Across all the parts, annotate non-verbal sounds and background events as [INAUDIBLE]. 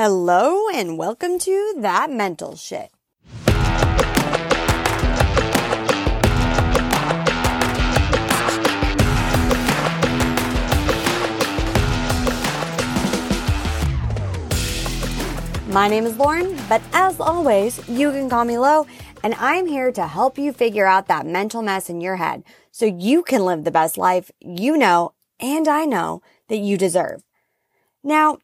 Hello and welcome to That Mental Shit. My name is Lauren, but as always, you can call me Lo, and I'm here to help you figure out that mental mess in your head so you can live the best life you know and I know that you deserve. Now,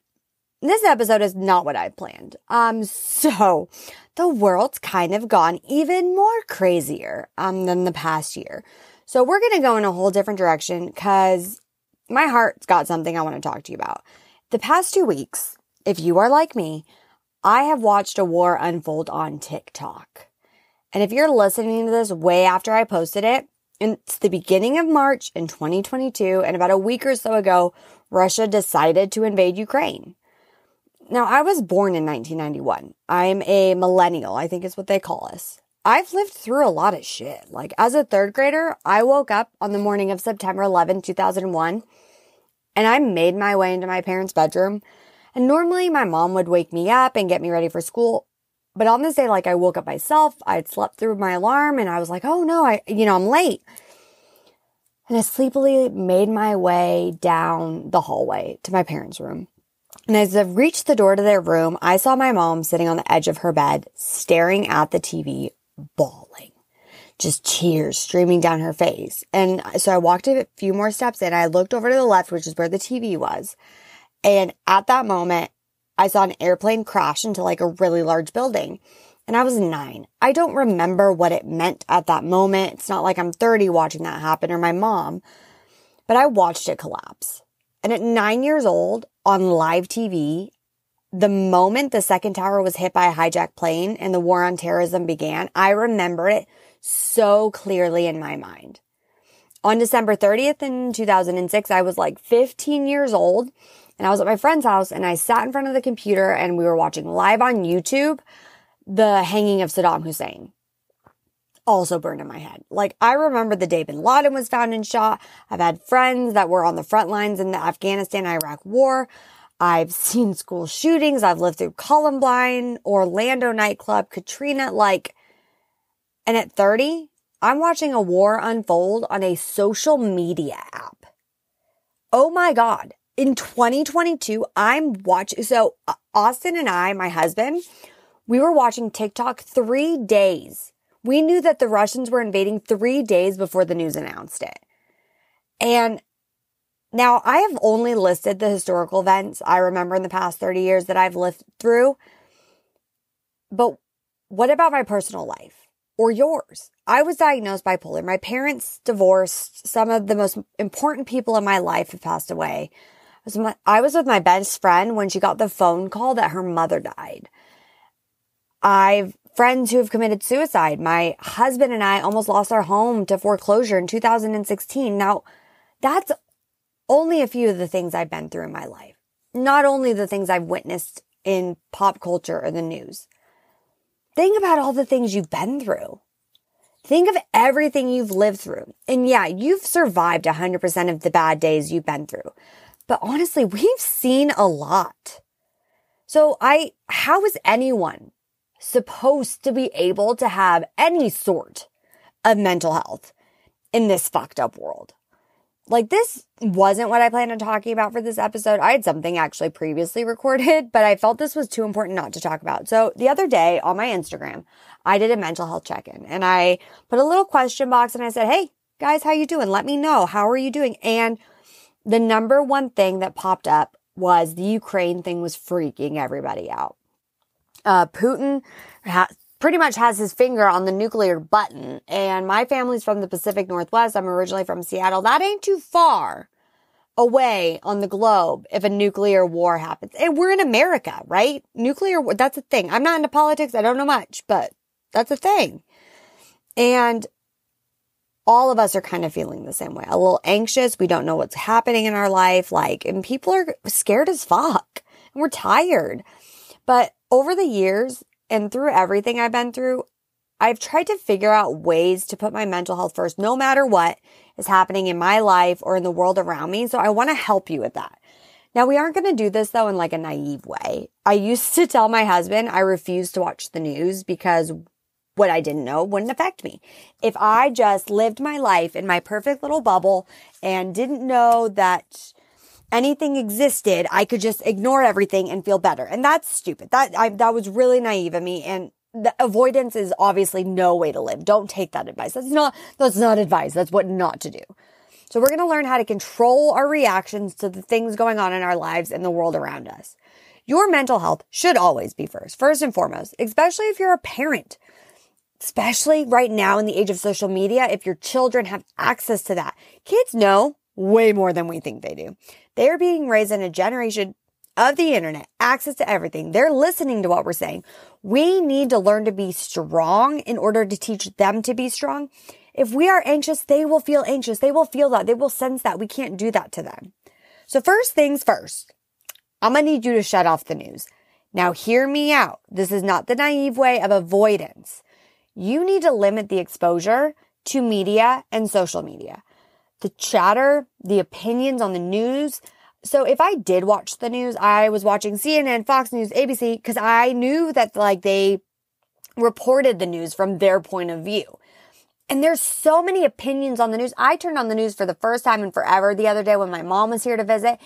this episode is not what I planned. Um, so the world's kind of gone even more crazier, um, than the past year. So we're going to go in a whole different direction because my heart's got something I want to talk to you about. The past two weeks, if you are like me, I have watched a war unfold on TikTok. And if you're listening to this way after I posted it, it's the beginning of March in 2022, and about a week or so ago, Russia decided to invade Ukraine. Now, I was born in 1991. I'm a millennial, I think is what they call us. I've lived through a lot of shit. Like, as a third grader, I woke up on the morning of September 11, 2001, and I made my way into my parents' bedroom. And normally my mom would wake me up and get me ready for school. But on this day, like, I woke up myself. I'd slept through my alarm and I was like, oh no, I, you know, I'm late. And I sleepily made my way down the hallway to my parents' room. And as I reached the door to their room, I saw my mom sitting on the edge of her bed, staring at the TV, bawling. Just tears streaming down her face. And so I walked a few more steps and I looked over to the left, which is where the TV was. And at that moment, I saw an airplane crash into like a really large building. And I was nine. I don't remember what it meant at that moment. It's not like I'm 30 watching that happen or my mom, but I watched it collapse. And at nine years old on live TV, the moment the second tower was hit by a hijacked plane and the war on terrorism began, I remember it so clearly in my mind. On December 30th in 2006, I was like 15 years old and I was at my friend's house and I sat in front of the computer and we were watching live on YouTube the hanging of Saddam Hussein also burned in my head. Like I remember the day bin Laden was found and shot. I've had friends that were on the front lines in the Afghanistan Iraq war. I've [LAUGHS] seen school shootings. I've lived through Columbine, Orlando nightclub, Katrina, like, and at 30, I'm watching a war unfold on a social media app. Oh my God. In 2022, I'm watching. So uh, Austin and I, my husband, we were watching TikTok three days we knew that the Russians were invading three days before the news announced it. And now I have only listed the historical events I remember in the past 30 years that I've lived through. But what about my personal life or yours? I was diagnosed bipolar. My parents divorced. Some of the most important people in my life have passed away. I was with my best friend when she got the phone call that her mother died. I've friends who have committed suicide. My husband and I almost lost our home to foreclosure in 2016. Now, that's only a few of the things I've been through in my life. Not only the things I've witnessed in pop culture or the news. Think about all the things you've been through. Think of everything you've lived through. And yeah, you've survived 100% of the bad days you've been through. But honestly, we've seen a lot. So I, how is anyone supposed to be able to have any sort of mental health in this fucked up world. Like this wasn't what I planned on talking about for this episode. I had something actually previously [LAUGHS] recorded, but I felt this was too important not to talk about. So the other day on my Instagram, I did a mental health check-in and I put a little question box and I said, Hey guys, how you doing? Let me know. How are you doing? And the number one thing that popped up was the Ukraine thing was freaking everybody out uh, Putin ha- pretty much has his finger on the nuclear button. And my family's from the Pacific Northwest. I'm originally from Seattle. That ain't too far away on the globe if a nuclear war happens. And we're in America, right? Nuclear, that's a thing. I'm not into politics. I don't know much, but that's a thing. And all of us are kind of feeling the same way. A little anxious. We don't know what's happening in our life. Like, and people are scared as fuck and we're tired. But over the years and through everything I've been through, I've tried to figure out ways to put my mental health first, no matter what is happening in my life or in the world around me. So I want to help you with that. Now, we aren't going to do this though in like a naive way. I used to tell my husband I refused to watch the news because what I didn't know wouldn't affect me. If I just lived my life in my perfect little bubble and didn't know that anything existed, I could just ignore everything and feel better. And that's stupid. That I, that was really naive of me. And the avoidance is obviously no way to live. Don't take that advice. That's not, that's not advice. That's what not to do. So we're going to learn how to control our reactions to the things going on in our lives and the world around us. Your mental health should always be first, first and foremost, especially if you're a parent especially right now in the age of social media, if your children have access to that. Kids know way more than we think they do. They are being raised in a generation of the internet, access to everything. They're listening to what we're saying. We need to learn to be strong in order to teach them to be strong. If we are anxious, they will feel anxious. They will feel that. They will sense that. We can't do that to them. So first things first, I'm going to need you to shut off the news. Now hear me out. This is not the naive way of avoidance you need to limit the exposure to media and social media. The chatter, the opinions on the news. So if I did watch the news, I was watching CNN, Fox News, ABC, because I knew that like they reported the news from their point of view. And there's so many opinions on the news. I turned on the news for the first time in forever the other day when my mom was here to visit.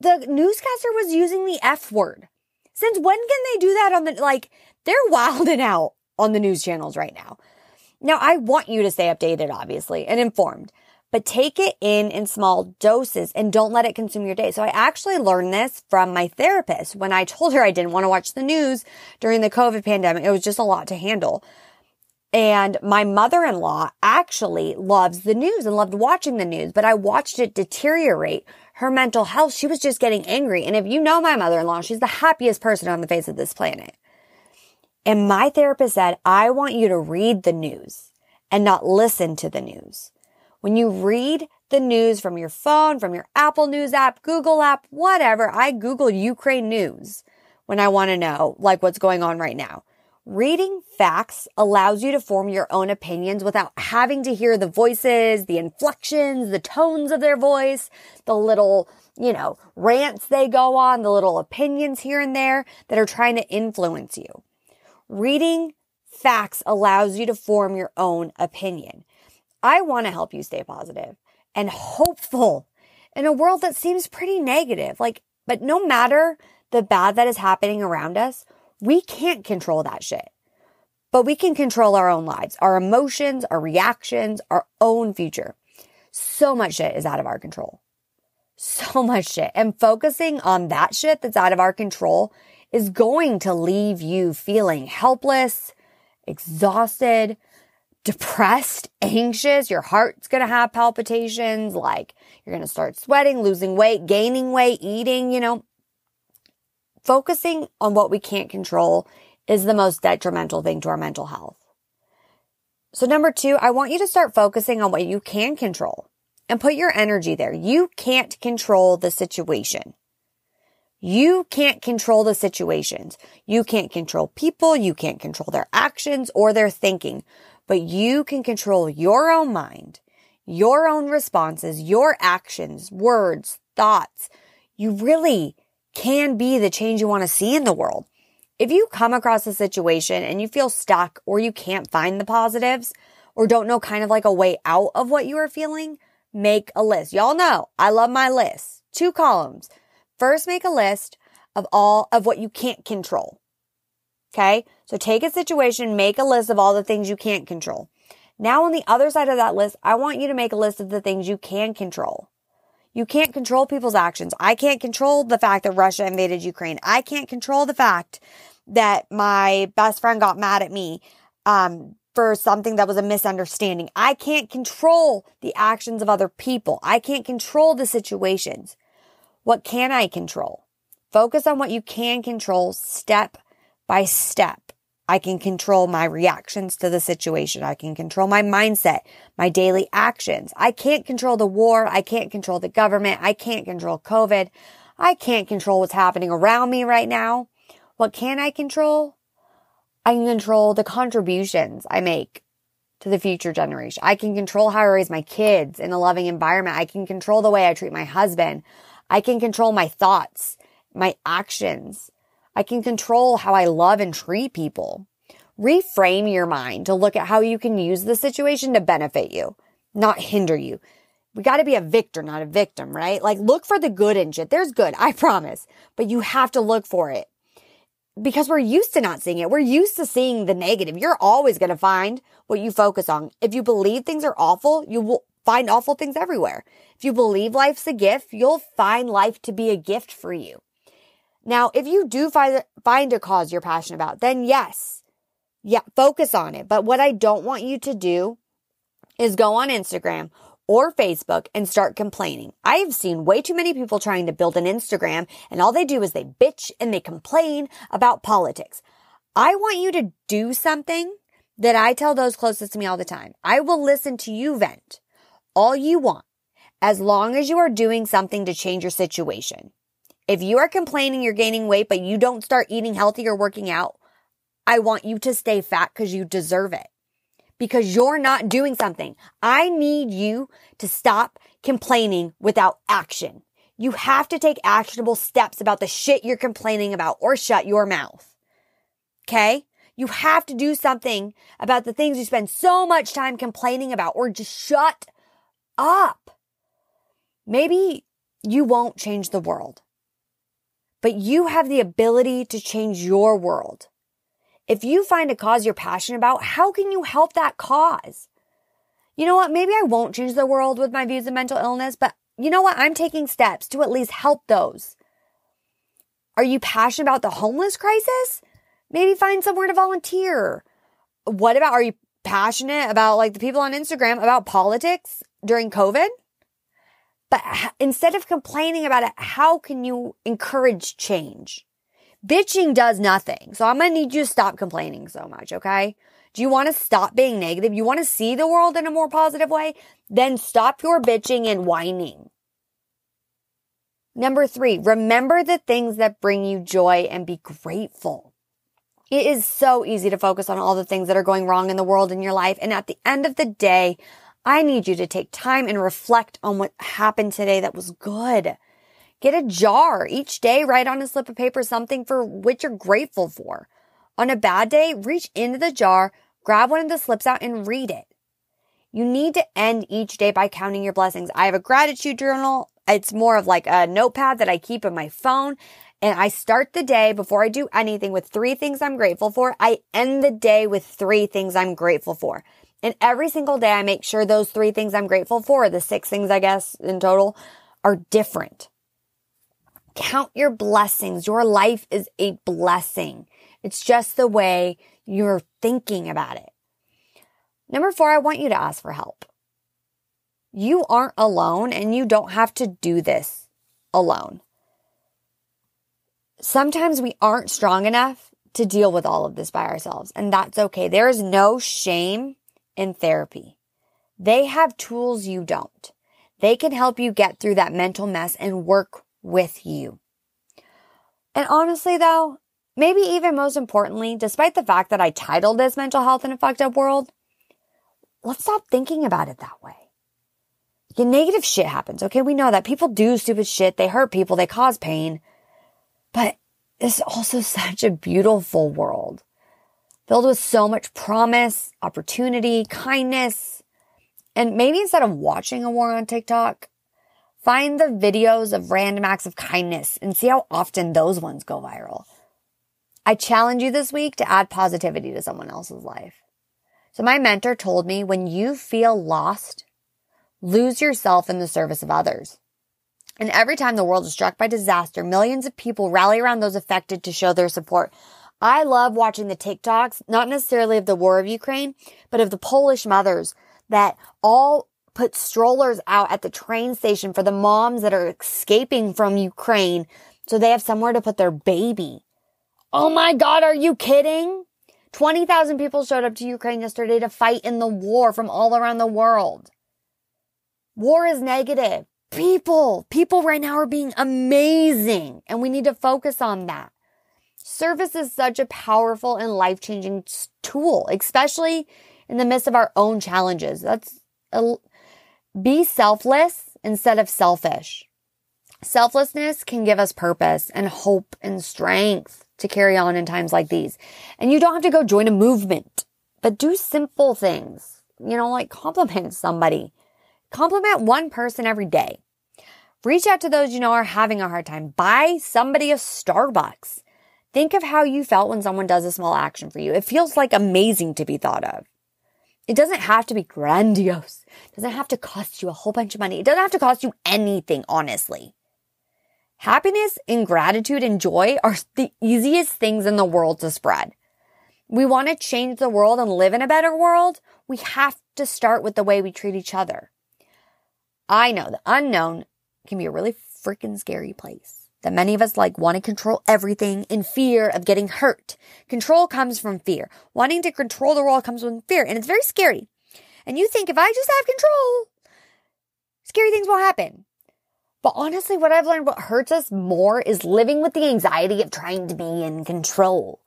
The newscaster was using the F word. Since when can they do that on the, like, they're wilding out on the news channels right now. Now, I want you to stay updated, obviously, and informed, but take it in in small doses and don't let it consume your day. So I actually learned this from my therapist when I told her I didn't want to watch the news during the COVID pandemic. It was just a lot to handle. And my mother-in-law actually loves the news and loved watching the news, but I watched it deteriorate her mental health. She was just getting angry. And if you know my mother-in-law, she's the happiest person on the face of this planet. And my therapist said, I want you to read the news and not listen to the news. When you read the news from your phone, from your Apple News app, Google app, whatever, I Google Ukraine news when I want to know like what's going on right now. Reading facts allows you to form your own opinions without having to hear the voices, the inflections, the tones of their voice, the little, you know, rants they go on, the little opinions here and there that are trying to influence you. Reading facts allows you to form your own opinion. I want to help you stay positive and hopeful in a world that seems pretty negative. Like, but no matter the bad that is happening around us, we can't control that shit. But we can control our own lives, our emotions, our reactions, our own future. So much shit is out of our control. So [LAUGHS] much shit. And focusing on that shit that's out of our control is going to leave you feeling helpless, exhausted, depressed, anxious. Your heart's going to have palpitations. Like you're going to start sweating, losing weight, gaining weight, eating, you know. Focusing on what we can't control is the most detrimental thing to our mental health. So number two, I want you to start focusing on what you can control and put your energy there. You can't control the situation. You can't control the situations. You can't control people. You can't control their actions or their thinking, but you can control your own mind, your own responses, your actions, words, thoughts. You really can be the change you want to see in the world. If you come across a situation and you feel stuck or you can't find the positives or don't know kind of like a way out of what you are feeling, make a list. Y'all know I love my list. Two columns First, make a list of all of what you can't control. Okay. So take a situation, make a list of all the things you can't control. Now on the other side of that list, I want you to make a list of the things you can control. You can't control people's actions. I can't control the fact that Russia invaded Ukraine. I can't control the fact that my best friend got mad at me um, for something that was a misunderstanding. I can't control the actions of other people. I can't control the situations. What can I control? Focus on what you can control step by step. I can control my reactions to the situation. I can control my mindset, my daily actions. I can't control the war. I can't control the government. I can't control COVID. I can't control what's happening around me right now. What can I control? I can control the contributions I make to the future generation. I can control how I raise my kids in a loving environment. I can control the way I treat my husband. I can control my thoughts, my actions. I can control how I love and treat people. Reframe your mind to look at how you can use the situation to benefit you, not hinder you. We got to be a victor, not a victim, right? Like look for the good in shit. There's good, [LAUGHS] I promise, but you have to look for it because we're used to not seeing it. We're used to seeing the negative. You're always going to find what you focus on. If you believe things are awful, you will find awful things everywhere. If you believe life's a gift, you'll find life to be a gift for you. Now, if you do find, find a cause you're passionate about, then yes, yeah, focus on it. But what I don't want you to do is go on Instagram or Facebook and start complaining. I have seen way too many people trying to build an Instagram and all they do is they bitch and they complain about politics. I want you to do something that I tell those closest to me all the time. I will listen to you vent all you want as long as you are doing something to change your situation. If you are complaining you're gaining weight, but you don't start eating healthy or working out, I want you to stay fat because you deserve it because you're not doing something. I need you to stop complaining without action. You have to take actionable steps about the shit you're complaining about or shut your mouth. Okay? You have to do something about the things you spend so much time complaining about or just shut up. Maybe you won't change the world, but you have the ability to change your world. If you find a cause you're passionate about, how can you help that cause? You know what? Maybe I won't change the world with my views of mental illness, but you know what? I'm taking steps to at least help those. Are you passionate about the homeless crisis? Maybe find somewhere to volunteer. What about, are you passionate about like the people on Instagram about politics during COVID? But instead of complaining about it, how can you encourage change? Bitching does nothing. So I'm going to need you to stop complaining so much. Okay. Do you want to stop being negative? You want to see the world in a more positive way? Then stop your bitching and whining. Number three, remember the things that bring you joy and be grateful. It is so easy to focus on all the things that are going wrong in the world in your life. And at the end of the day, I need you to take time and reflect on what happened today that was good. Get a jar each day, write on a slip of paper something for which you're grateful for. On a bad day, reach into the jar, grab one of the slips out and read it. You need to end each day by counting your blessings. I have a gratitude journal. It's more of like a notepad that I keep in my phone. And I start the day before I do anything with three things I'm grateful for. I end the day with three things I'm grateful for. And every single day I make sure those three things I'm grateful for, the six things I guess in total, are different. Count your blessings. Your life is a blessing. It's just the way you're thinking about it. Number four, I want you to ask for help. You aren't alone and you don't have to do this alone. Sometimes we aren't strong enough to deal with all of this by ourselves, and that's okay. There is no shame in therapy. They have tools you don't. They can help you get through that mental mess and work with you. And honestly though, maybe even most importantly, despite the fact that I titled this mental health in a fucked up world, let's stop thinking about it that way. Yeah, negative shit happens. Okay. We know that people do stupid shit. They hurt people. They cause pain. But it's also [LAUGHS] such a beautiful world filled with so much promise, opportunity, kindness. And maybe instead of watching a war on TikTok, Find the videos of random acts of kindness and see how often those ones go viral. I challenge you this week to add positivity to someone else's life. So my mentor told me when you feel lost, lose yourself in the service of others. And every time the world is struck by disaster, millions of people rally around those affected to show their support. I love watching the TikToks, not necessarily of the war of Ukraine, but of the Polish mothers that all put strollers out at the train station for the moms that are escaping from Ukraine so they have somewhere to put their baby. Oh my God, are you kidding? 20,000 people showed up to Ukraine yesterday to fight in the war from all around the world. War is negative. People, people right now are being amazing and we need to focus on that. Service is such a powerful and life changing tool, especially in the midst of our own challenges. That's a, be selfless instead of selfish. Selflessness can give us purpose and hope and strength to carry on in times like these. And you don't have to go join a movement, but do simple things, you know, like compliment somebody. Compliment one person every day. Reach out to those you know are having a hard time. Buy somebody a Starbucks. Think of how you felt when someone does a small action for you. It feels like amazing to be thought of. It doesn't have to be grandiose. It doesn't have to cost you a whole bunch of money. It doesn't have to cost you anything, honestly. Happiness and gratitude and joy are the easiest things in the world to spread. We want to change the world and live in a better world. We have to start with the way we treat each other. I know the unknown can be a really freaking scary place. That many of us like want to control everything in fear of getting hurt. Control comes from fear. Wanting to control the world comes from fear, and it's very scary. And you think if I just have control, scary things will happen. But honestly, what I've learned, what hurts us more is living with the anxiety of trying to be in control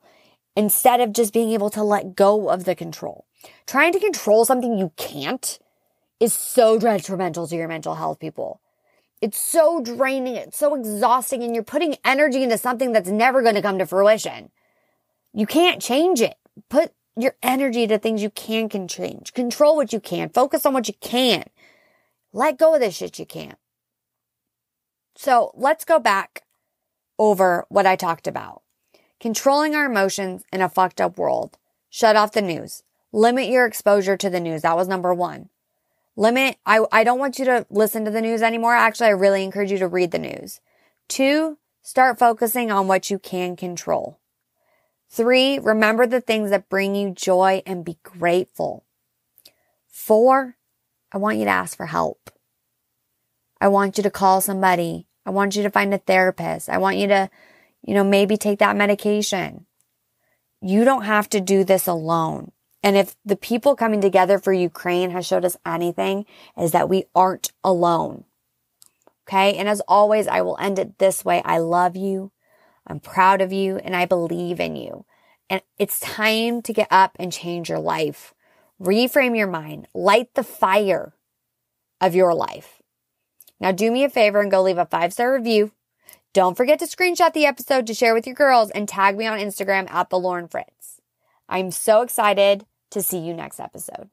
instead of just being able to let go of the control. Trying to control something you can't is so detrimental to your mental health, people. It's so draining. It's so exhausting. And you're putting energy into something that's never going to come to fruition. You can't change it. Put your energy to things you can, can change. Control what you can. Focus on what you can. Let go of the shit you can't. So let's go back over what I talked about. Controlling our emotions in a fucked up world. Shut off the news. Limit your exposure to the news. That was number one. Limit, I, I don't want you to listen to the news anymore. Actually, I really encourage you to read the news. Two, start focusing on what you can control. Three, remember the things that bring you joy and be grateful. Four, I want you to ask for help. I want you to call somebody. I want you to find a therapist. I want you to, you know, maybe take that medication. You don't have to do this alone. And if the people coming together for Ukraine has showed us anything is that we aren't alone. Okay. And as always, I will end it this way. I love you. I'm proud of you and I believe in you. And it's time to get up and change your life. Reframe your mind. Light the fire of your life. Now do me a favor and go leave a five star review. Don't forget to screenshot the episode to share with your girls and tag me on Instagram at the Lauren Fritts. I'm so excited to see you next episode.